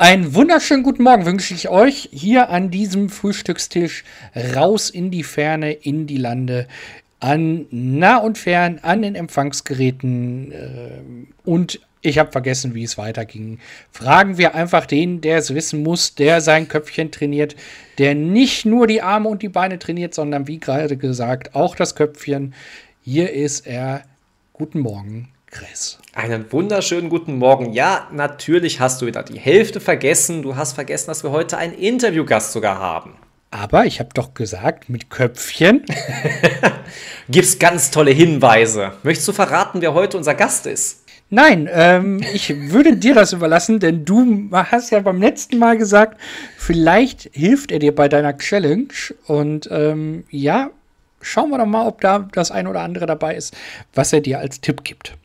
Einen wunderschönen guten Morgen wünsche ich euch hier an diesem Frühstückstisch raus in die Ferne, in die Lande, an nah und fern, an den Empfangsgeräten äh, und ich habe vergessen, wie es weiterging. Fragen wir einfach den, der es wissen muss, der sein Köpfchen trainiert, der nicht nur die Arme und die Beine trainiert, sondern wie gerade gesagt, auch das Köpfchen. Hier ist er. Guten Morgen, Chris. Einen wunderschönen guten Morgen. Ja, natürlich hast du wieder die Hälfte vergessen. Du hast vergessen, dass wir heute einen Interviewgast sogar haben. Aber ich habe doch gesagt, mit Köpfchen. Gibt's ganz tolle Hinweise. Möchtest du verraten, wer heute unser Gast ist? Nein, ähm, ich würde dir das überlassen, denn du hast ja beim letzten Mal gesagt, vielleicht hilft er dir bei deiner Challenge. Und ähm, ja, schauen wir doch mal, ob da das ein oder andere dabei ist, was er dir als Tipp gibt.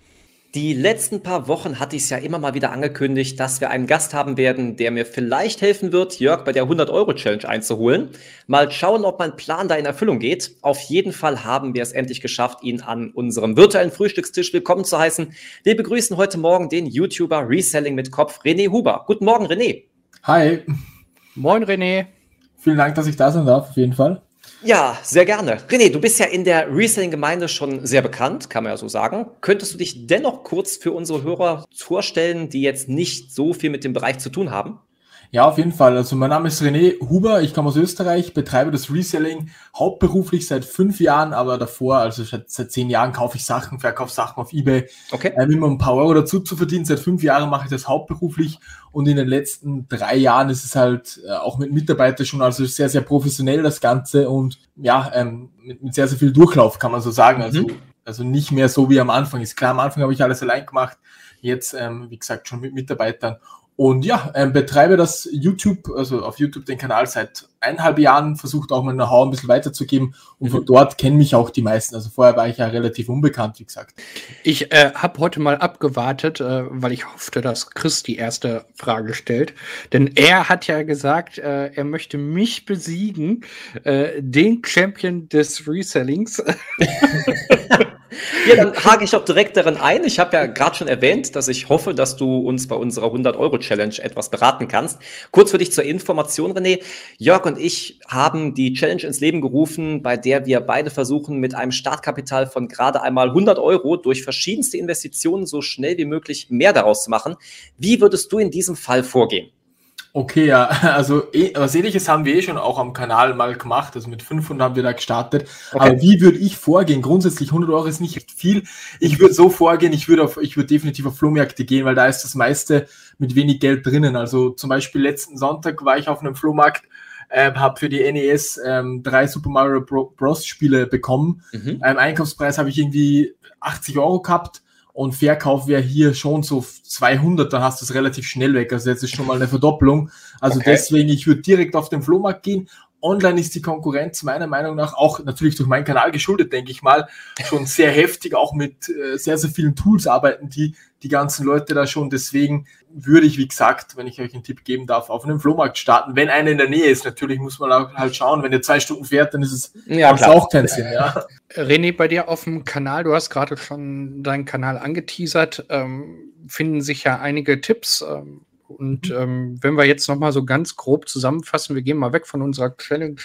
Die letzten paar Wochen hatte ich es ja immer mal wieder angekündigt, dass wir einen Gast haben werden, der mir vielleicht helfen wird, Jörg bei der 100-Euro-Challenge einzuholen. Mal schauen, ob mein Plan da in Erfüllung geht. Auf jeden Fall haben wir es endlich geschafft, ihn an unserem virtuellen Frühstückstisch willkommen zu heißen. Wir begrüßen heute Morgen den YouTuber Reselling mit Kopf, René Huber. Guten Morgen, René. Hi. Moin, René. Vielen Dank, dass ich da sein darf, auf jeden Fall. Ja, sehr gerne. René, du bist ja in der Reselling-Gemeinde schon sehr bekannt, kann man ja so sagen. Könntest du dich dennoch kurz für unsere Hörer vorstellen, die jetzt nicht so viel mit dem Bereich zu tun haben? Ja, auf jeden Fall. Also mein Name ist René Huber, ich komme aus Österreich, betreibe das Reselling hauptberuflich seit fünf Jahren, aber davor, also seit, seit zehn Jahren kaufe ich Sachen, verkaufe Sachen auf Ebay, okay. ähm, immer ein paar Euro dazu zu verdienen. Seit fünf Jahren mache ich das hauptberuflich und in den letzten drei Jahren ist es halt äh, auch mit Mitarbeitern schon also sehr, sehr professionell das Ganze und ja, ähm, mit, mit sehr, sehr viel Durchlauf kann man so sagen. Also, mhm. also nicht mehr so wie am Anfang. Ist klar, am Anfang habe ich alles allein gemacht, jetzt, ähm, wie gesagt, schon mit Mitarbeitern und ja, ähm, betreibe das YouTube, also auf YouTube den Kanal seit eineinhalb Jahren, versucht auch mein Know-how ein bisschen weiterzugeben und von mhm. dort kennen mich auch die meisten. Also vorher war ich ja relativ unbekannt, wie gesagt. Ich äh, habe heute mal abgewartet, äh, weil ich hoffte, dass Chris die erste Frage stellt. Denn er hat ja gesagt, äh, er möchte mich besiegen, äh, den Champion des Resellings. Ja, dann hake ich auch direkt darin ein. Ich habe ja gerade schon erwähnt, dass ich hoffe, dass du uns bei unserer 100-Euro-Challenge etwas beraten kannst. Kurz für dich zur Information, René. Jörg und ich haben die Challenge ins Leben gerufen, bei der wir beide versuchen, mit einem Startkapital von gerade einmal 100 Euro durch verschiedenste Investitionen so schnell wie möglich mehr daraus zu machen. Wie würdest du in diesem Fall vorgehen? Okay, ja, also eh, was ähnliches haben wir eh schon auch am Kanal mal gemacht, also mit 500 haben wir da gestartet. Okay. Aber wie würde ich vorgehen? Grundsätzlich 100 Euro ist nicht viel. Ich würde so vorgehen, ich würde auf, ich würde definitiv auf Flohmärkte gehen, weil da ist das meiste mit wenig Geld drinnen. Also zum Beispiel letzten Sonntag war ich auf einem Flohmarkt, äh, habe für die NES ähm, drei Super Mario Bros. Spiele bekommen. Mhm. Ähm, Einkaufspreis habe ich irgendwie 80 Euro gehabt und Verkauf wäre hier schon so 200, dann hast du es relativ schnell weg. Also jetzt ist schon mal eine Verdopplung. Also okay. deswegen, ich würde direkt auf den Flohmarkt gehen. Online ist die Konkurrenz meiner Meinung nach auch natürlich durch meinen Kanal geschuldet, denke ich mal, schon sehr heftig, auch mit äh, sehr, sehr vielen Tools arbeiten die, die ganzen Leute da schon. Deswegen würde ich, wie gesagt, wenn ich euch einen Tipp geben darf, auf einem Flohmarkt starten. Wenn einer in der Nähe ist, natürlich muss man auch halt schauen. Wenn ihr zwei Stunden fährt, dann ist es ja, auch keinen Sinn. Ja. René, bei dir auf dem Kanal, du hast gerade schon deinen Kanal angeteasert, ähm, finden sich ja einige Tipps. Ähm, und ähm, wenn wir jetzt noch mal so ganz grob zusammenfassen, wir gehen mal weg von unserer Challenge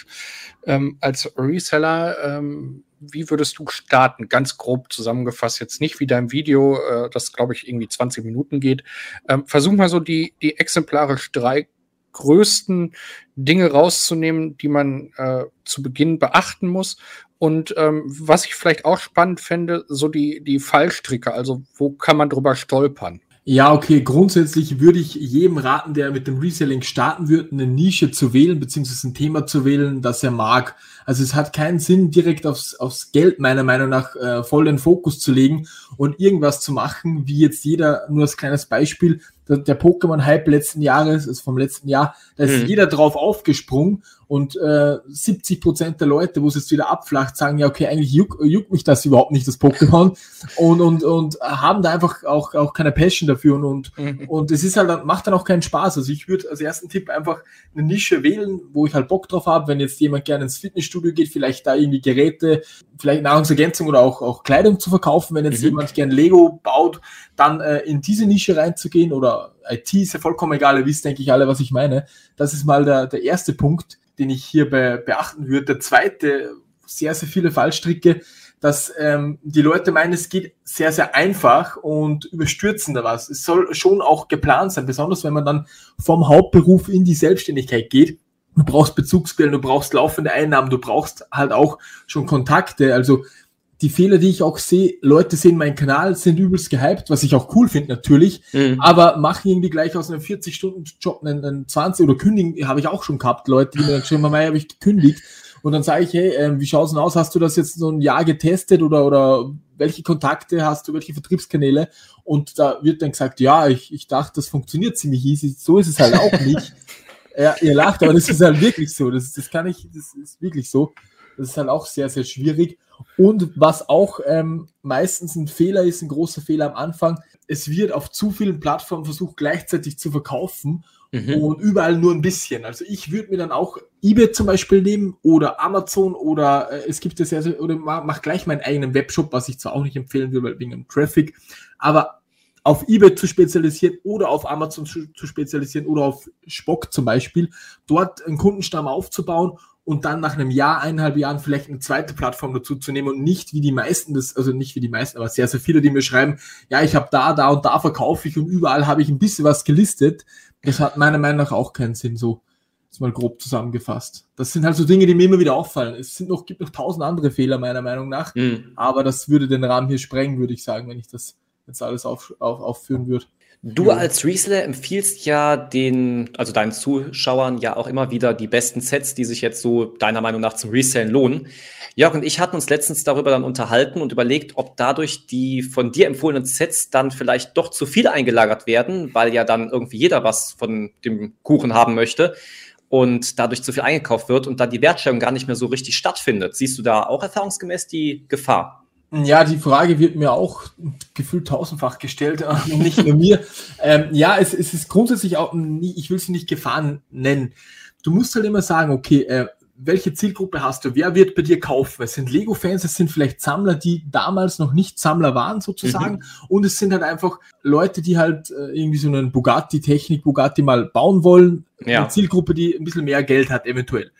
ähm, als Reseller. Ähm, wie würdest du starten? Ganz grob zusammengefasst, jetzt nicht wie dein Video, äh, das glaube ich irgendwie 20 Minuten geht. Ähm, versuch mal so die, die exemplarisch drei größten Dinge rauszunehmen, die man äh, zu Beginn beachten muss. Und ähm, was ich vielleicht auch spannend fände, so die, die Fallstricke, also wo kann man drüber stolpern? Ja, okay. Grundsätzlich würde ich jedem raten, der mit dem Reselling starten wird, eine Nische zu wählen, beziehungsweise ein Thema zu wählen, das er mag. Also es hat keinen Sinn, direkt aufs, aufs Geld meiner Meinung nach äh, voll den Fokus zu legen und irgendwas zu machen, wie jetzt jeder, nur als kleines Beispiel, der, Pokémon-Hype letzten Jahres, ist vom letzten Jahr, da ist mhm. jeder drauf aufgesprungen Und äh, 70 Prozent der Leute, wo es jetzt wieder abflacht, sagen ja, okay, eigentlich juckt juck mich das überhaupt nicht, das Pokémon. Und, und, und haben da einfach auch, auch keine Passion dafür. Und, und, mhm. und es ist halt, macht dann auch keinen Spaß. Also ich würde als ersten Tipp einfach eine Nische wählen, wo ich halt Bock drauf habe, wenn jetzt jemand gerne ins Fitnessstudio geht, vielleicht da irgendwie Geräte, vielleicht Nahrungsergänzung oder auch, auch Kleidung zu verkaufen. Wenn jetzt mhm. jemand gerne Lego baut, dann äh, in diese Nische reinzugehen oder IT ist ja vollkommen egal, ihr wisst, denke ich, alle, was ich meine. Das ist mal der, der erste Punkt den ich hier be beachten würde. Der zweite, sehr, sehr viele Fallstricke, dass ähm, die Leute meinen, es geht sehr, sehr einfach und überstürzen da was. Es soll schon auch geplant sein, besonders wenn man dann vom Hauptberuf in die Selbstständigkeit geht. Du brauchst Bezugsquellen, du brauchst laufende Einnahmen, du brauchst halt auch schon Kontakte. Also die Fehler, die ich auch sehe, Leute sehen meinen Kanal, sind übelst gehypt, was ich auch cool finde natürlich, mhm. aber machen irgendwie gleich aus einem 40-Stunden-Job einen, einen 20 oder kündigen, habe ich auch schon gehabt, Leute, die mir dann geschrieben haben, habe ich gekündigt. Und dann sage ich, hey, äh, wie schaut's denn aus? Hast du das jetzt so ein Jahr getestet oder, oder welche Kontakte hast du, welche Vertriebskanäle? Und da wird dann gesagt, ja, ich, ich dachte, das funktioniert ziemlich easy. So ist es halt auch nicht. ja, ihr lacht, aber das ist halt wirklich so. Das, das kann ich, das ist wirklich so. Das ist halt auch sehr, sehr schwierig. Und was auch ähm, meistens ein Fehler ist, ein großer Fehler am Anfang, es wird auf zu vielen Plattformen versucht, gleichzeitig zu verkaufen mhm. und überall nur ein bisschen. Also ich würde mir dann auch eBay zum Beispiel nehmen oder Amazon oder äh, es gibt ja sehr, sehr, oder mach, mach gleich meinen eigenen Webshop, was ich zwar auch nicht empfehlen würde, weil wegen dem Traffic, aber auf eBay zu spezialisieren oder auf Amazon zu, zu spezialisieren oder auf Spock zum Beispiel, dort einen Kundenstamm aufzubauen und dann nach einem Jahr, eineinhalb Jahren vielleicht eine zweite Plattform dazu zu nehmen und nicht wie die meisten das, also nicht wie die meisten, aber sehr, sehr viele, die mir schreiben, ja, ich habe da, da und da verkaufe ich und überall habe ich ein bisschen was gelistet. Das hat meiner Meinung nach auch keinen Sinn, so ist mal grob zusammengefasst. Das sind halt so Dinge, die mir immer wieder auffallen. Es sind noch, gibt noch tausend andere Fehler meiner Meinung nach, mhm. aber das würde den Rahmen hier sprengen, würde ich sagen, wenn ich das jetzt alles auf, auf, aufführen würde. Du als Reseller empfiehlst ja den, also deinen Zuschauern ja auch immer wieder die besten Sets, die sich jetzt so deiner Meinung nach zum Resellen lohnen. Jörg und ich hatten uns letztens darüber dann unterhalten und überlegt, ob dadurch die von dir empfohlenen Sets dann vielleicht doch zu viel eingelagert werden, weil ja dann irgendwie jeder was von dem Kuchen haben möchte und dadurch zu viel eingekauft wird und dann die Wertschöpfung gar nicht mehr so richtig stattfindet. Siehst du da auch erfahrungsgemäß die Gefahr? Ja, die Frage wird mir auch gefühlt tausendfach gestellt, nicht nur mir. Ähm, ja, es, es, ist grundsätzlich auch, nie, ich will sie nicht Gefahren nennen. Du musst halt immer sagen, okay, äh, welche Zielgruppe hast du? Wer wird bei dir kaufen? Es sind Lego-Fans, es sind vielleicht Sammler, die damals noch nicht Sammler waren, sozusagen. Mhm. Und es sind halt einfach Leute, die halt äh, irgendwie so einen Bugatti-Technik, Bugatti mal bauen wollen. Ja. Eine Zielgruppe, die ein bisschen mehr Geld hat, eventuell.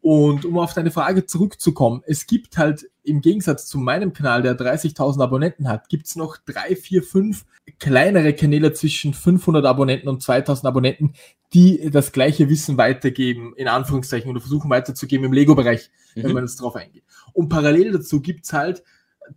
Und um auf deine Frage zurückzukommen, es gibt halt im Gegensatz zu meinem Kanal, der 30.000 Abonnenten hat, gibt es noch drei, vier, fünf kleinere Kanäle zwischen 500 Abonnenten und 2000 Abonnenten, die das gleiche Wissen weitergeben, in Anführungszeichen, oder versuchen weiterzugeben im Lego-Bereich, mhm. wenn man jetzt drauf eingeht. Und parallel dazu gibt es halt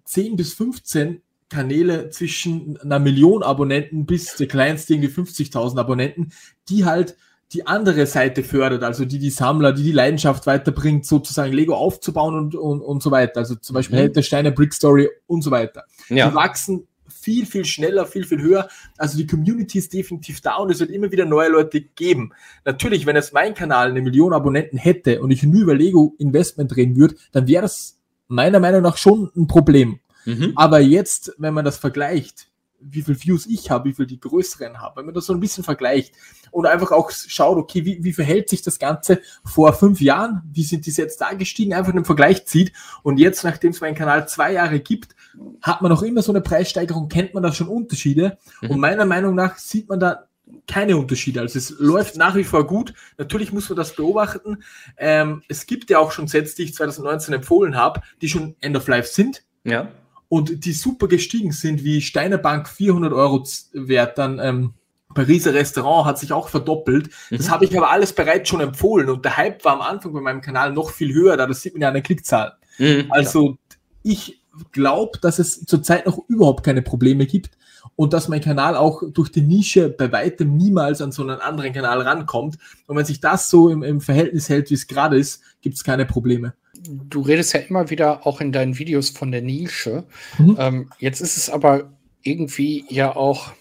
10 bis 15 Kanäle zwischen einer Million Abonnenten bis der kleinste irgendwie 50.000 Abonnenten, die halt die andere Seite fördert, also die die Sammler, die die Leidenschaft weiterbringt, sozusagen Lego aufzubauen und, und, und so weiter. Also zum Beispiel mhm. der Steine Brick Story und so weiter. Ja. Die wachsen viel, viel schneller, viel, viel höher. Also die Community ist definitiv da und es wird immer wieder neue Leute geben. Natürlich, wenn es mein Kanal eine Million Abonnenten hätte und ich nur über Lego Investment reden würde, dann wäre das meiner Meinung nach schon ein Problem. Mhm. Aber jetzt, wenn man das vergleicht, wie viel Views ich habe, wie viel die größeren haben, wenn man das so ein bisschen vergleicht und einfach auch schaut, okay, wie, wie verhält sich das Ganze vor fünf Jahren, wie sind die jetzt da gestiegen, einfach einen Vergleich zieht und jetzt, nachdem es meinen Kanal zwei Jahre gibt, hat man auch immer so eine Preissteigerung, kennt man da schon Unterschiede mhm. und meiner Meinung nach sieht man da keine Unterschiede. Also es läuft nach wie vor gut. Natürlich muss man das beobachten. Ähm, es gibt ja auch schon Sets, die ich 2019 empfohlen habe, die schon End of Life sind. Ja und die super gestiegen sind, wie Steiner Bank 400 Euro wert, dann ähm, Pariser Restaurant hat sich auch verdoppelt. Mhm. Das habe ich aber alles bereits schon empfohlen und der Hype war am Anfang bei meinem Kanal noch viel höher, da das sieht man ja an der Klickzahl. Mhm, also ich glaube, dass es zurzeit noch überhaupt keine Probleme gibt und dass mein Kanal auch durch die Nische bei weitem niemals an so einen anderen Kanal rankommt. Und wenn sich das so im, im Verhältnis hält, wie es gerade ist, gibt es keine Probleme du redest ja immer wieder auch in deinen Videos von der Nische. Mhm. Ähm, jetzt ist es aber irgendwie ja auch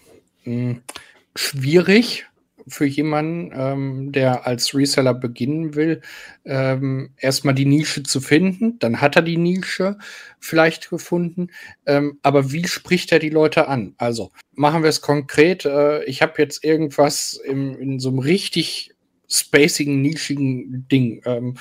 mh, hm, schwierig, für jemanden, ähm, der als Reseller beginnen will, ähm, erstmal die Nische zu finden. Dann hat er die Nische vielleicht gefunden. Ähm, aber wie spricht er die Leute an? Also machen wir es konkret. Äh, ich habe jetzt irgendwas im, in so einem richtig spacigen, nischigen Ding. Ähm,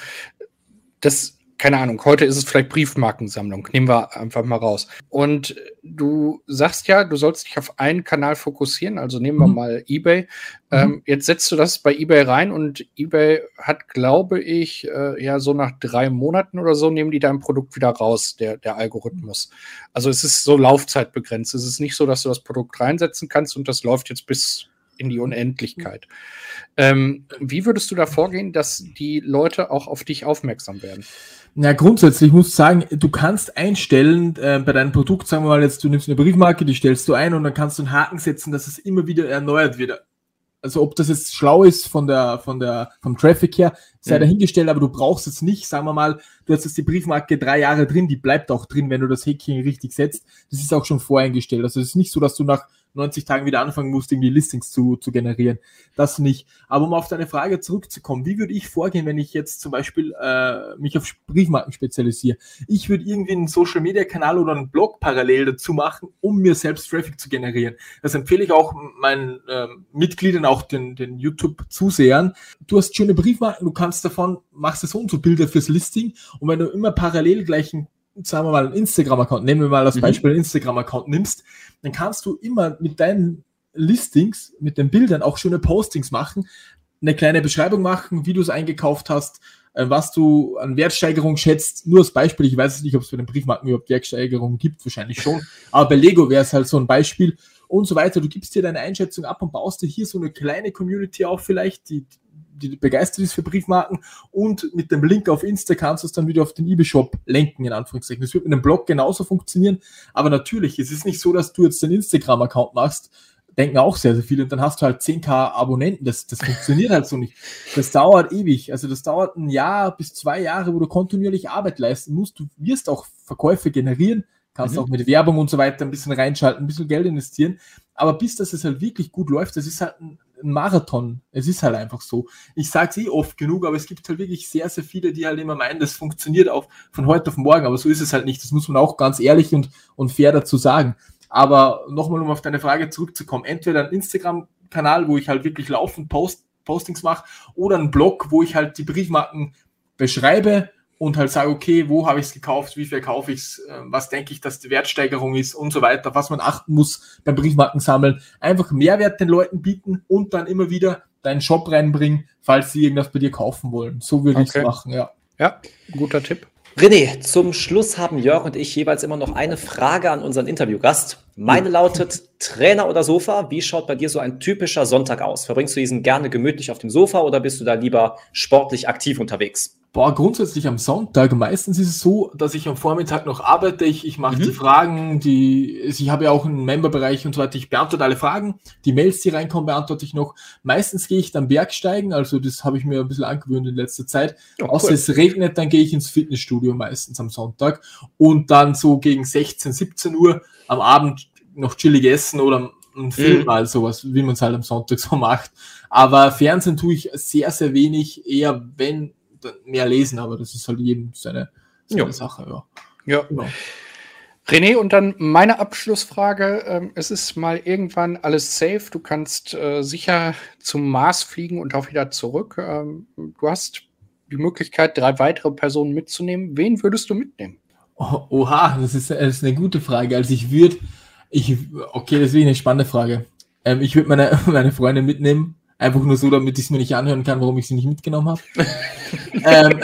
das keine Ahnung, heute ist es vielleicht Briefmarkensammlung, nehmen wir einfach mal raus. Und du sagst ja, du sollst dich auf einen Kanal fokussieren, also nehmen wir mhm. mal eBay. Mhm. Ähm, jetzt setzt du das bei eBay rein und eBay hat, glaube ich, äh, ja so nach drei Monaten oder so nehmen die dein Produkt wieder raus, der, der Algorithmus. Also es ist so laufzeitbegrenzt. Es ist nicht so, dass du das Produkt reinsetzen kannst und das läuft jetzt bis in die Unendlichkeit. Ähm, wie würdest du da vorgehen, dass die Leute auch auf dich aufmerksam werden? Na, grundsätzlich muss ich sagen, du kannst einstellen äh, bei deinem Produkt, sagen wir mal jetzt, du nimmst eine Briefmarke, die stellst du ein und dann kannst du einen Haken setzen, dass es immer wieder erneuert wird. Also ob das jetzt schlau ist von der, von der, vom Traffic her, sei mhm. dahingestellt, aber du brauchst es nicht. Sagen wir mal, du hast jetzt die Briefmarke drei Jahre drin, die bleibt auch drin, wenn du das Häkchen richtig setzt. Das ist auch schon voreingestellt. Also es ist nicht so, dass du nach 90 Tagen wieder anfangen musst, irgendwie Listings zu, zu generieren. Das nicht. Aber um auf deine Frage zurückzukommen, wie würde ich vorgehen, wenn ich jetzt zum Beispiel äh, mich auf Briefmarken spezialisiere? Ich würde irgendwie einen Social Media Kanal oder einen Blog parallel dazu machen, um mir selbst Traffic zu generieren. Das empfehle ich auch meinen äh, Mitgliedern, auch den, den YouTube-Zusehern. Du hast schöne Briefmarken, du kannst davon, machst du so und so Bilder fürs Listing und wenn du immer parallel gleich einen sagen wir mal, einen Instagram-Account, nehmen wir mal das mhm. Beispiel Instagram-Account nimmst, dann kannst du immer mit deinen Listings, mit den Bildern auch schöne Postings machen, eine kleine Beschreibung machen, wie du es eingekauft hast, äh, was du an Wertsteigerung schätzt. Nur als Beispiel, ich weiß nicht, ob es bei den Briefmarken überhaupt Wertsteigerungen gibt, wahrscheinlich schon, aber bei Lego wäre es halt so ein Beispiel und so weiter. Du gibst dir deine Einschätzung ab und baust dir hier so eine kleine Community auf vielleicht, die, die begeistert ist für Briefmarken und mit dem Link auf Insta kannst du es dann wieder auf den eBay-Shop lenken, in Anführungszeichen. Das wird mit einem Blog genauso funktionieren, aber natürlich, es ist nicht so, dass du jetzt den Instagram-Account machst, denken auch sehr, sehr viele. Und dann hast du halt 10k Abonnenten, das, das funktioniert halt so nicht. Das dauert ewig, also das dauert ein Jahr bis zwei Jahre, wo du kontinuierlich Arbeit leisten musst, du wirst auch Verkäufe generieren, kannst mhm. auch mit Werbung und so weiter ein bisschen reinschalten, ein bisschen Geld investieren, aber bis das es halt wirklich gut läuft, das ist halt ein ein Marathon. Es ist halt einfach so. Ich sage es eh oft genug, aber es gibt halt wirklich sehr, sehr viele, die halt immer meinen, das funktioniert auch von heute auf morgen. Aber so ist es halt nicht. Das muss man auch ganz ehrlich und, und fair dazu sagen. Aber nochmal, um auf deine Frage zurückzukommen, entweder ein Instagram-Kanal, wo ich halt wirklich laufend Post, Postings mache, oder ein Blog, wo ich halt die Briefmarken beschreibe und halt sage, okay, wo habe ich es gekauft, wie viel kaufe ich es, äh, was denke ich, dass die Wertsteigerung ist und so weiter, was man achten muss beim Briefmarken sammeln. Einfach Mehrwert den Leuten bieten und dann immer wieder deinen Shop reinbringen, falls sie irgendwas bei dir kaufen wollen. So würde okay. ich es machen, ja. Ja, guter Tipp. René, zum Schluss haben Jörg und ich jeweils immer noch eine Frage an unseren Interviewgast. Meine lautet, Trainer oder Sofa, wie schaut bei dir so ein typischer Sonntag aus? Verbringst du diesen gerne gemütlich auf dem Sofa oder bist du da lieber sportlich aktiv unterwegs? Boah, grundsätzlich am Sonntag. Meistens ist es so, dass ich am Vormittag noch arbeite. Ich, ich mache mhm. die Fragen, die, also ich habe ja auch einen Memberbereich und so weiter. Ich beantworte alle Fragen. Die Mails, die reinkommen, beantworte ich noch. Meistens gehe ich dann Bergsteigen. Also das habe ich mir ein bisschen angewöhnt in letzter Zeit. Cool. Außer es regnet, dann gehe ich ins Fitnessstudio meistens am Sonntag. Und dann so gegen 16, 17 Uhr am Abend noch chillig essen oder ein Film, mhm. mal sowas, wie man es halt am Sonntag so macht. Aber Fernsehen tue ich sehr, sehr wenig, eher wenn mehr lesen, aber das ist halt jedem seine, seine ja. Sache. Ja. ja. Genau. René, und dann meine Abschlussfrage. Ähm, es ist mal irgendwann alles safe. Du kannst äh, sicher zum Mars fliegen und auch wieder zurück. Ähm, du hast die Möglichkeit, drei weitere Personen mitzunehmen. Wen würdest du mitnehmen? Oh, oha, das ist, das ist eine gute Frage. Also ich würde, ich, okay, das ist eine spannende Frage. Ähm, ich würde meine, meine Freunde mitnehmen, Einfach nur so, damit ich es mir nicht anhören kann, warum ich sie nicht mitgenommen habe. ähm,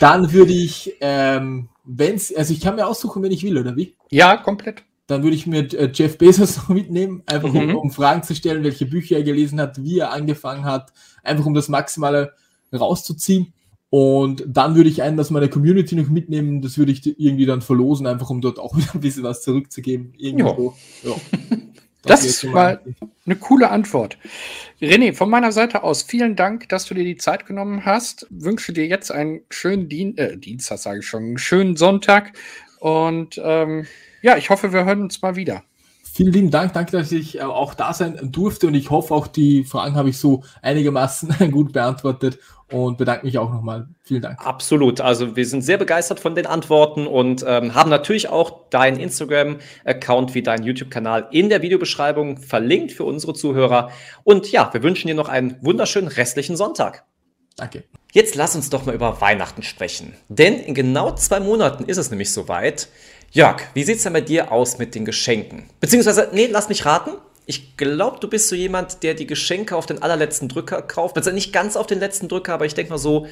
dann würde ich, ähm, wenn es, also ich kann mir aussuchen, wenn ich will, oder wie? Ja, komplett. Dann würde ich mir äh, Jeff Bezos mitnehmen, einfach mhm. um, um, Fragen zu stellen, welche Bücher er gelesen hat, wie er angefangen hat, einfach um das Maximale rauszuziehen. Und dann würde ich einen aus meiner Community noch mitnehmen, das würde ich irgendwie dann verlosen, einfach um dort auch wieder ein bisschen was zurückzugeben. Irgendwo. Ja. Das ist mal eine coole Antwort. René, von meiner Seite aus vielen Dank, dass du dir die Zeit genommen hast. Wünsche dir jetzt einen schönen Dien äh, Dienstag, sage ich schon, einen schönen Sonntag. Und ähm, ja, ich hoffe, wir hören uns mal wieder. Vielen lieben Dank. Danke, dass ich äh, auch da sein durfte und ich hoffe, auch die Fragen habe ich so einigermaßen gut beantwortet und bedanke mich auch nochmal. Vielen Dank. Absolut. Also wir sind sehr begeistert von den Antworten und ähm, haben natürlich auch deinen Instagram-Account wie deinen YouTube-Kanal in der Videobeschreibung verlinkt für unsere Zuhörer. Und ja, wir wünschen dir noch einen wunderschönen restlichen Sonntag. Danke. Jetzt lass uns doch mal über Weihnachten sprechen. Denn in genau zwei Monaten ist es nämlich soweit. Jörg, wie sieht es denn bei dir aus mit den Geschenken? Beziehungsweise, nee, lass mich raten. Ich glaube, du bist so jemand, der die Geschenke auf den allerletzten Drücker kauft. Also nicht ganz auf den letzten Drücker, aber ich denke mal so,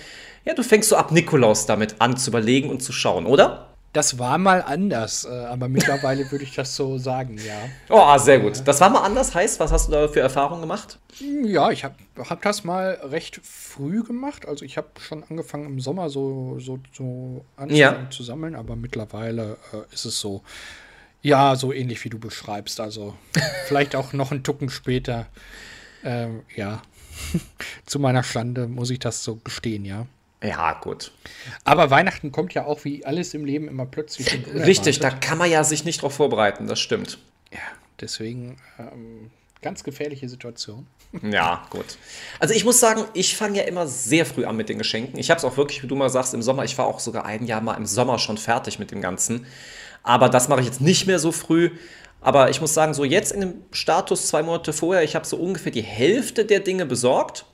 ja, du fängst so ab Nikolaus damit an zu überlegen und zu schauen, oder? Das war mal anders, äh, aber mittlerweile würde ich das so sagen, ja. Oh, ah, sehr gut. Das war mal anders heißt, was hast du da für Erfahrungen gemacht? Ja, ich habe hab das mal recht früh gemacht. Also ich habe schon angefangen im Sommer so, so, so ja. zu sammeln, aber mittlerweile äh, ist es so, ja, so ähnlich wie du beschreibst. Also vielleicht auch noch einen Tucken später. Ähm, ja, zu meiner Schande muss ich das so gestehen, ja. Ja, gut. Aber Weihnachten kommt ja auch wie alles im Leben immer plötzlich. Richtig, da kann man ja sich nicht drauf vorbereiten, das stimmt. Ja, deswegen ähm, ganz gefährliche Situation. Ja, gut. Also ich muss sagen, ich fange ja immer sehr früh an mit den Geschenken. Ich habe es auch wirklich, wie du mal sagst, im Sommer. Ich war auch sogar ein Jahr mal im Sommer schon fertig mit dem Ganzen. Aber das mache ich jetzt nicht mehr so früh. Aber ich muss sagen, so jetzt in dem Status zwei Monate vorher, ich habe so ungefähr die Hälfte der Dinge besorgt.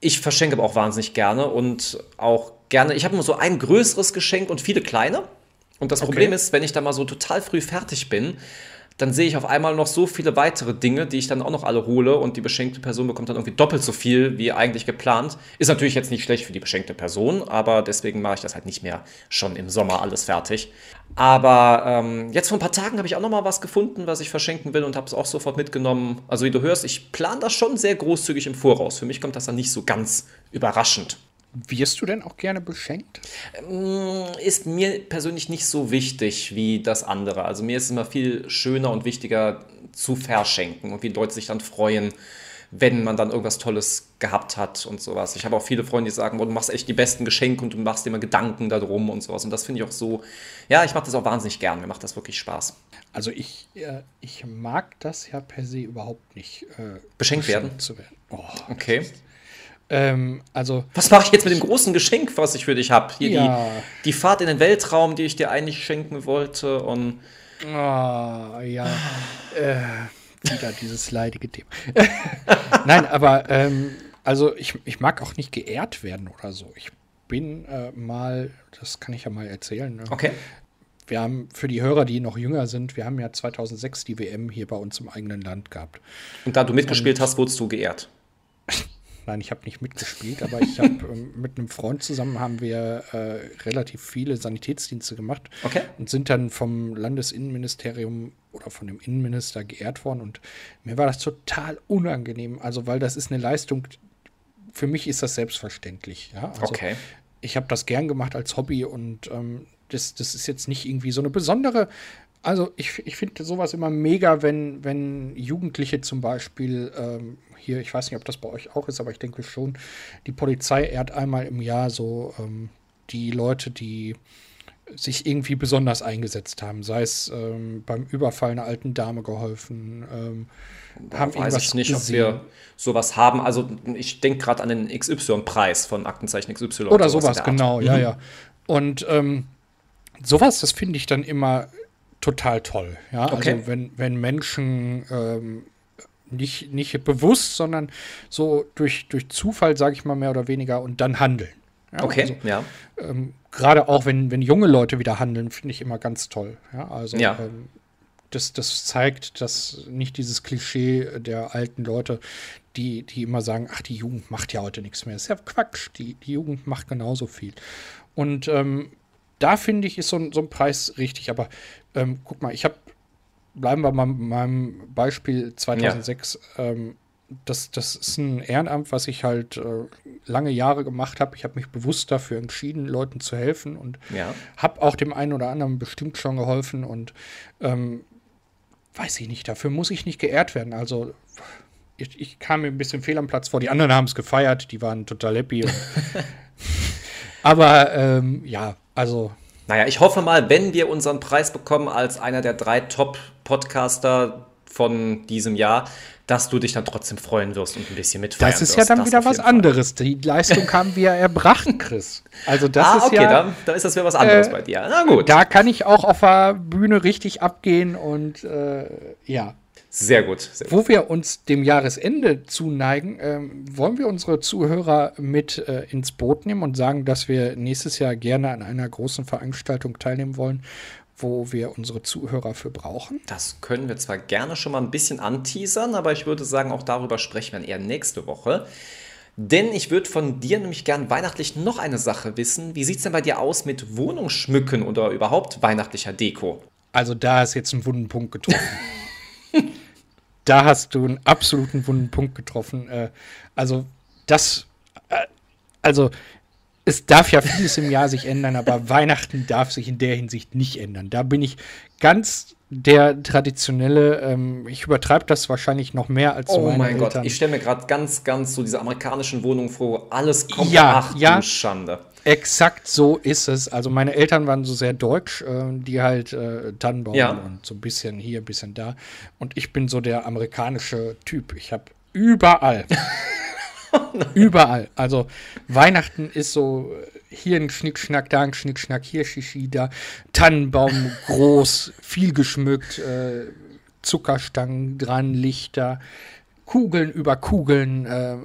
Ich verschenke aber auch wahnsinnig gerne und auch gerne. Ich habe immer so ein größeres Geschenk und viele kleine. Und das okay. Problem ist, wenn ich da mal so total früh fertig bin, dann sehe ich auf einmal noch so viele weitere Dinge, die ich dann auch noch alle hole und die beschenkte Person bekommt dann irgendwie doppelt so viel wie eigentlich geplant. Ist natürlich jetzt nicht schlecht für die beschenkte Person, aber deswegen mache ich das halt nicht mehr schon im Sommer alles fertig. Aber ähm, jetzt vor ein paar Tagen habe ich auch noch mal was gefunden, was ich verschenken will und habe es auch sofort mitgenommen. Also wie du hörst, ich plane das schon sehr großzügig im Voraus. Für mich kommt das dann nicht so ganz überraschend. Wirst du denn auch gerne beschenkt? Ähm, ist mir persönlich nicht so wichtig wie das andere. Also mir ist es immer viel schöner und wichtiger zu verschenken und wie Leute sich dann freuen, wenn man dann irgendwas Tolles gehabt hat und sowas. Ich habe auch viele Freunde, die sagen, oh, du machst echt die besten Geschenke und du machst dir immer Gedanken darum und sowas. Und das finde ich auch so, ja, ich mache das auch wahnsinnig gern. Mir macht das wirklich Spaß. Also ich, äh, ich mag das ja per se überhaupt nicht. Äh, beschenkt, beschenkt werden? zu werden. Oh, okay. Ähm, also was mache ich jetzt mit dem großen Geschenk, was ich für dich habe? Hier ja. die, die Fahrt in den Weltraum, die ich dir eigentlich schenken wollte und oh, ja. äh, wieder dieses leidige Thema. Nein, aber ähm, also ich, ich mag auch nicht geehrt werden oder so. Ich bin äh, mal, das kann ich ja mal erzählen. Ne? Okay. Wir haben für die Hörer, die noch jünger sind, wir haben ja 2006 die WM hier bei uns im eigenen Land gehabt. Und da du mitgespielt Und, hast, wurdest du geehrt. Nein, ich habe nicht mitgespielt, aber ich habe ähm, mit einem Freund zusammen haben wir äh, relativ viele Sanitätsdienste gemacht okay. und sind dann vom Landesinnenministerium oder von dem Innenminister geehrt worden und mir war das total unangenehm, also weil das ist eine Leistung, für mich ist das selbstverständlich. Ja? Also okay. Ich habe das gern gemacht als Hobby und ähm, das, das ist jetzt nicht irgendwie so eine besondere also ich, ich finde sowas immer mega, wenn, wenn Jugendliche zum Beispiel ähm, hier, ich weiß nicht, ob das bei euch auch ist, aber ich denke schon, die Polizei ehrt einmal im Jahr so ähm, die Leute, die sich irgendwie besonders eingesetzt haben, sei es ähm, beim Überfall einer alten Dame geholfen, ähm, da haben weiß ich nicht, gesehen. ob wir sowas haben. Also ich denke gerade an den XY-Preis von Aktenzeichen XY. Oder sowas, sowas genau, mhm. ja, ja. Und ähm, sowas, das finde ich dann immer total toll. Ja, also okay. also wenn, wenn Menschen ähm, nicht, nicht bewusst, sondern so durch, durch Zufall, sage ich mal mehr oder weniger, und dann handeln. Ja, okay, also, ja. Ähm, Gerade auch, wenn, wenn junge Leute wieder handeln, finde ich immer ganz toll. Ja, also ja. Ähm, das, das zeigt, dass nicht dieses Klischee der alten Leute, die, die immer sagen, ach, die Jugend macht ja heute nichts mehr. Das ist ja Quatsch. Die, die Jugend macht genauso viel. Und ähm, da finde ich, ist so ein, so ein Preis richtig. Aber ähm, guck mal, ich habe bleiben wir mal bei meinem Beispiel 2006. Ja. Ähm, das, das ist ein Ehrenamt, was ich halt äh, lange Jahre gemacht habe. Ich habe mich bewusst dafür entschieden, Leuten zu helfen und ja. habe auch dem einen oder anderen bestimmt schon geholfen und ähm, weiß ich nicht, dafür muss ich nicht geehrt werden. Also ich, ich kam mir ein bisschen fehl am Platz vor. Die anderen haben es gefeiert, die waren total happy. aber ähm, ja, also naja, ich hoffe mal, wenn wir unseren Preis bekommen als einer der drei Top-Podcaster von diesem Jahr, dass du dich dann trotzdem freuen wirst und ein bisschen mitfeiern Das ist wirst. ja dann Das wieder was anderes. Die Leistung haben wir erbracht, Chris. Also das ah, ist okay, ja. dann, dann ist das wieder was anderes Äh, bei dir. Na gut, Da kann ich auch auf der Bühne richtig abgehen und äh, ja. Sehr gut. Sehr gut. Wo wir uns dem Jahresende zuneigen, ähm, wollen wir unsere Zuhörer mit äh, ins Boot nehmen und sagen, dass wir nächstes Jahr gerne an einer großen Veranstaltung teilnehmen wollen, wo wir unsere Zuhörer für brauchen. Das können wir zwar gerne schon mal ein bisschen anteasern, aber ich würde sagen, auch darüber sprechen wir dann eher nächste Woche. Denn ich würde von dir nämlich gern weihnachtlich noch eine Sache wissen. Wie sieht es denn bei dir aus mit Wohnungsschmücken oder überhaupt weihnachtlicher Deko? Also da ist jetzt ein wunden Punkt getroffen. da hast du einen absoluten wunden Punkt getroffen. Äh, also das, äh, also es darf ja vieles im Jahr sich ändern, aber Weihnachten darf sich in der Hinsicht nicht ändern. Da bin ich ganz der traditionelle, ähm, ich übertreibe das wahrscheinlich noch mehr als Oh mein Gott, Eltern. ich stelle mir gerade ganz, ganz so diese amerikanischen Wohnungen vor, wo alles kommt. Ja, Ach ja. Schande. Exakt so ist es. Also meine Eltern waren so sehr deutsch, äh, die halt äh, Tannenbaum Ja. und so ein bisschen hier, ein bisschen da. Und ich bin so der amerikanische Typ. Ich habe überall, überall. Also Weihnachten ist so äh, hier ein Schnickschnack, da ein Schnickschnack, hier Shishi, da Tannenbaum groß, viel geschmückt, äh, Zuckerstangen dran, Lichter. Kugeln über Kugeln. Äh,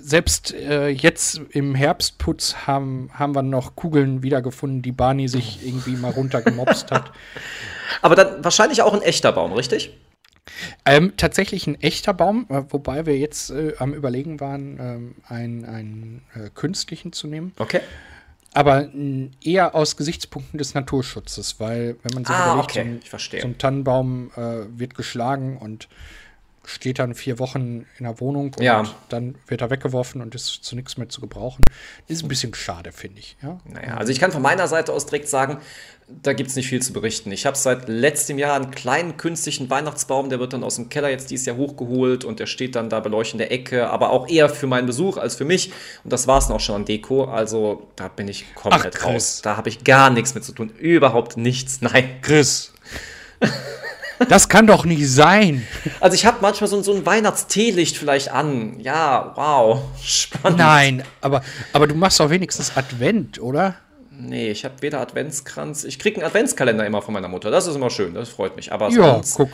selbst äh, jetzt im Herbstputz haben, haben wir noch Kugeln wiedergefunden, die Barney sich irgendwie mal runtergemopst hat. Aber dann wahrscheinlich auch ein echter Baum, richtig? Ähm, tatsächlich ein echter Baum, äh, wobei wir jetzt äh, am Überlegen waren, ähm, einen, einen äh, künstlichen zu nehmen. Okay. Aber eher aus Gesichtspunkten des Naturschutzes, weil wenn man sich Ah, überlegt, okay, so, ein, so ein Tannenbaum äh, wird geschlagen und steht dann vier Wochen in der Wohnung und Ja. dann wird er weggeworfen und ist zu nichts mehr zu gebrauchen. Ist ein bisschen schade, finde ich. Ja? Naja, also ich kann von meiner Seite aus direkt sagen, da gibt es nicht viel zu berichten. Ich habe seit letztem Jahr einen kleinen künstlichen Weihnachtsbaum, der wird dann aus dem Keller jetzt dieses Jahr hochgeholt und der steht dann da beleuchtet in der Ecke, aber auch eher für meinen Besuch als für mich. Und das war es auch schon an Deko. Also da bin ich komplett Ach, raus. Da habe ich gar nichts mit zu tun. Überhaupt nichts. Nein. Chris. das kann doch nicht sein. Also ich habe manchmal so, so ein Weihnachtsteelicht vielleicht an. Ja, wow. Spannend. Nein, aber, aber du machst doch wenigstens Advent, oder? Nee, ich habe weder Adventskranz. Ich kriege einen Adventskalender immer von meiner Mutter. Das ist immer schön. Das freut mich. Aber Ja, sonst, guck.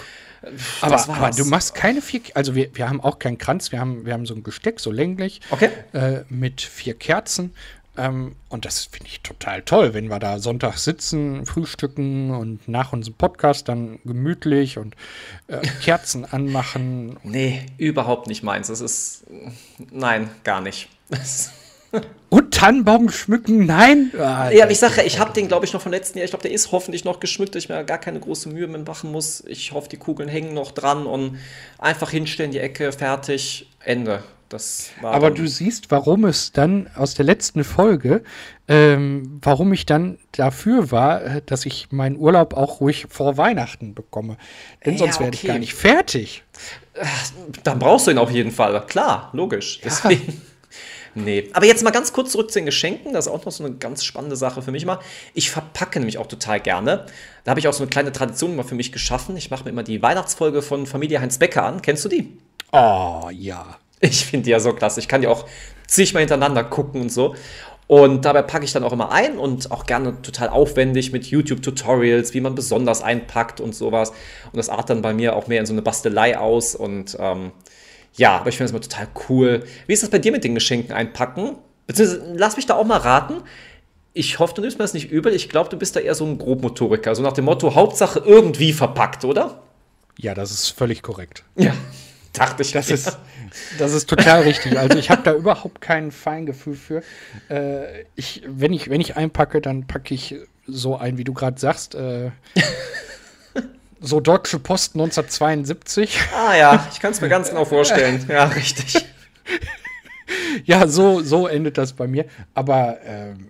Aber, aber du machst keine vier, also wir, wir haben auch keinen Kranz, wir haben, wir haben so ein Gesteck, so länglich, Okay. äh, mit vier Kerzen. Ähm, und das finde ich total toll, wenn wir da Sonntag sitzen, frühstücken und nach unserem Podcast dann gemütlich und äh, Kerzen anmachen. Nee, überhaupt nicht meins. Das ist. Nein, gar nicht. Und Tannenbaum schmücken? Nein? Ah, Ja, aber ich sage ja, ich habe den, glaube ich, noch vom letzten Jahr. Ich glaube, der ist hoffentlich noch geschmückt, dass ich mir gar keine große Mühe mehr machen muss. Ich hoffe, die Kugeln hängen noch dran und einfach hinstellen, die Ecke, fertig, Ende. Das war. Aber du siehst, warum es dann aus der letzten Folge, ähm, warum ich dann dafür war, äh, dass ich meinen Urlaub auch ruhig vor Weihnachten bekomme. Denn Ja, sonst werde ich gar nicht fertig. Dann brauchst du ihn auf jeden Fall. Klar, logisch. Deswegen. Nee. Aber jetzt mal ganz kurz zurück zu den Geschenken. Das ist auch noch so eine ganz spannende Sache für mich mal. Ich verpacke nämlich auch total gerne. Da habe ich auch so eine kleine Tradition mal für mich geschaffen. Ich mache mir immer die Weihnachtsfolge von Familie Heinz Becker an. Kennst du die? Oh, ja. Ich finde die ja so klasse. Ich kann die auch zigmal hintereinander gucken und so. Und dabei packe ich dann auch immer ein und auch gerne total aufwendig mit YouTube-Tutorials, wie man besonders einpackt und sowas. Und das artet dann bei mir auch mehr in so eine Bastelei aus. Und ähm, ja, aber ich finde das immer total cool. Wie ist das bei dir mit den Geschenken einpacken? Beziehungsweise, lass mich da auch mal raten. Ich hoffe, du nimmst mir das nicht übel. Ich glaube, du bist da eher so ein Grobmotoriker. So nach dem Motto, Hauptsache irgendwie verpackt, oder? Ja, das ist völlig korrekt. Ja. Dachte ich. Das mir. ist, das ist total richtig. Also ich habe da überhaupt kein Feingefühl für. Äh, ich, wenn, ich, wenn ich einpacke, dann packe ich so ein, wie du gerade sagst. Äh, so Deutsche Post 1972. Ah ja, ich kann es mir ganz genau vorstellen. Ja, richtig. Ja, so, so endet das bei mir. Aber ähm,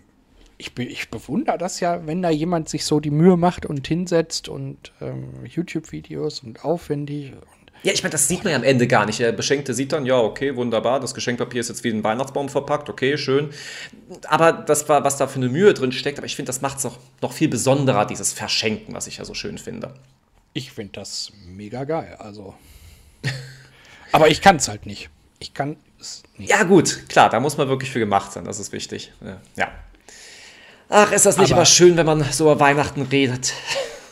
ich, be ich bewundere das ja, wenn da jemand sich so die Mühe macht und hinsetzt und ähm, YouTube-Videos und aufwendig. Und Ja, ich meine, das sieht man ja am Ende gar nicht. Der Beschenkte sieht dann, ja, okay, wunderbar, das Geschenkpapier ist jetzt wie ein Weihnachtsbaum verpackt, okay, schön. Aber das war, was da für eine Mühe drin steckt, aber ich finde, das macht es auch noch viel besonderer, dieses Verschenken, was ich ja so schön finde. Ich finde das mega geil. Also. Aber ich kann es halt nicht. Ich kann es nicht. Ja, gut, klar, da muss man wirklich für gemacht sein, das ist wichtig. Ja. Ach, ist das nicht aber, immer schön, wenn man so über Weihnachten redet?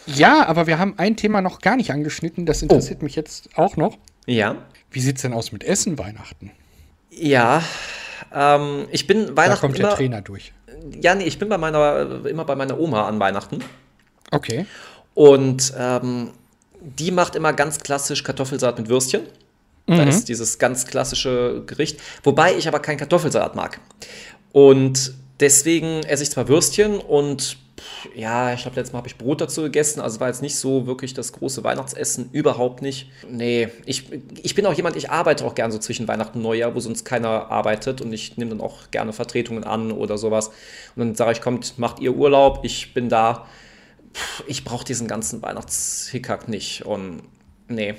Ja, aber wir haben ein Thema noch gar nicht angeschnitten, das interessiert oh. mich jetzt auch noch. Ja. Wie sieht es denn aus mit Essen Weihnachten? Ja, ähm, ich bin Weihnachten. Da kommt der Trainer durch. Ja, nee, ich bin bei meiner, immer bei meiner Oma an Weihnachten. Okay. Und ähm, die macht immer ganz klassisch Kartoffelsalat mit Würstchen. Mhm. Da ist dieses ganz klassische Gericht. Wobei ich aber keinen Kartoffelsalat mag. Und deswegen esse ich zwar Würstchen und ja, ich glaube, letztes Mal habe ich Brot dazu gegessen. Also war jetzt nicht so wirklich das große Weihnachtsessen. Überhaupt nicht. Nee, ich, ich bin auch jemand, ich arbeite auch gern so zwischen Weihnachten und Neujahr, wo sonst keiner arbeitet. Und ich nehme dann auch gerne Vertretungen an oder sowas. Und dann sage ich, kommt, macht ihr Urlaub, ich bin da. Ich brauche diesen ganzen Weihnachtshickhack nicht. Und nee,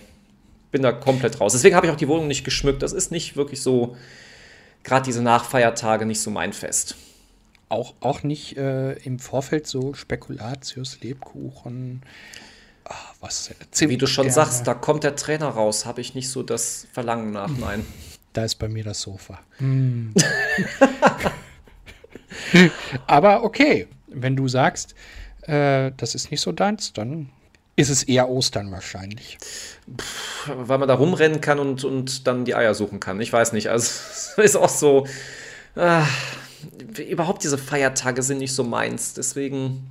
bin da komplett raus. Deswegen habe ich auch die Wohnung nicht geschmückt. Das ist nicht wirklich so, gerade diese Nachfeiertage, nicht so mein Fest auch, auch nicht äh, im Vorfeld so Spekulatius, Lebkuchen, ach, was Wie du schon gerne. sagst, da kommt der Trainer raus, habe ich nicht so das Verlangen nach, nein. Da ist bei mir das Sofa. Hm. Aber okay, wenn du sagst, äh, das ist nicht so deins, dann ist es eher Ostern wahrscheinlich. Pff, weil man da rumrennen kann und, und dann die Eier suchen kann. Ich weiß nicht. Also ist auch so. Äh, überhaupt diese Feiertage sind nicht so meins. Deswegen,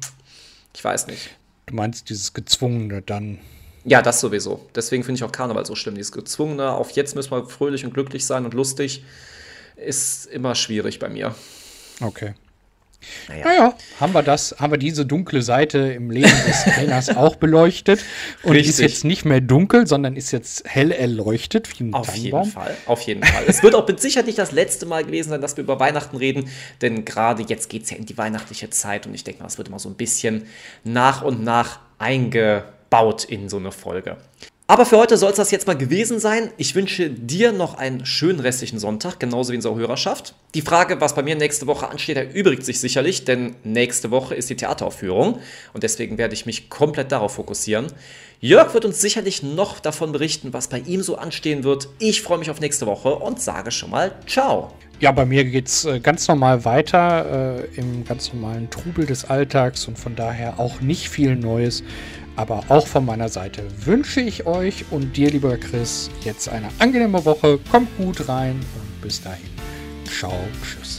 ich weiß nicht. Du meinst dieses Gezwungene dann? Ja, das sowieso. Deswegen finde ich auch Karneval so schlimm. Dieses Gezwungene, auf jetzt müssen wir fröhlich und glücklich sein und lustig, ist immer schwierig bei mir. Okay. Naja. naja, haben wir das, haben wir diese dunkle Seite im Leben des Trainers auch beleuchtet und Richtig. ist jetzt nicht mehr dunkel, sondern ist jetzt hell erleuchtet wie ein Auf Tannenbaum. jeden Fall, auf jeden Fall. es wird auch mit Sicherheit nicht das letzte Mal gewesen sein, dass wir über Weihnachten reden, denn gerade jetzt geht es ja in die weihnachtliche Zeit und ich denke mal, es wird immer so ein bisschen nach und nach eingebaut in so eine Folge. Aber für heute soll es das jetzt mal gewesen sein. Ich wünsche dir noch einen schönen restlichen Sonntag, genauso wie unsere Hörerschaft. Die Frage, was bei mir nächste Woche ansteht, erübrigt sich sicherlich, denn nächste Woche ist die Theateraufführung und deswegen werde ich mich komplett darauf fokussieren. Jörg wird uns sicherlich noch davon berichten, was bei ihm so anstehen wird. Ich freue mich auf nächste Woche und sage schon mal Ciao. Ja, bei mir geht es äh, ganz normal weiter äh, im ganz normalen Trubel des Alltags und von daher auch nicht viel Neues. Aber auch von meiner Seite wünsche ich euch und dir, lieber Chris, jetzt eine angenehme Woche. Kommt gut rein und bis dahin. Ciao, tschüss.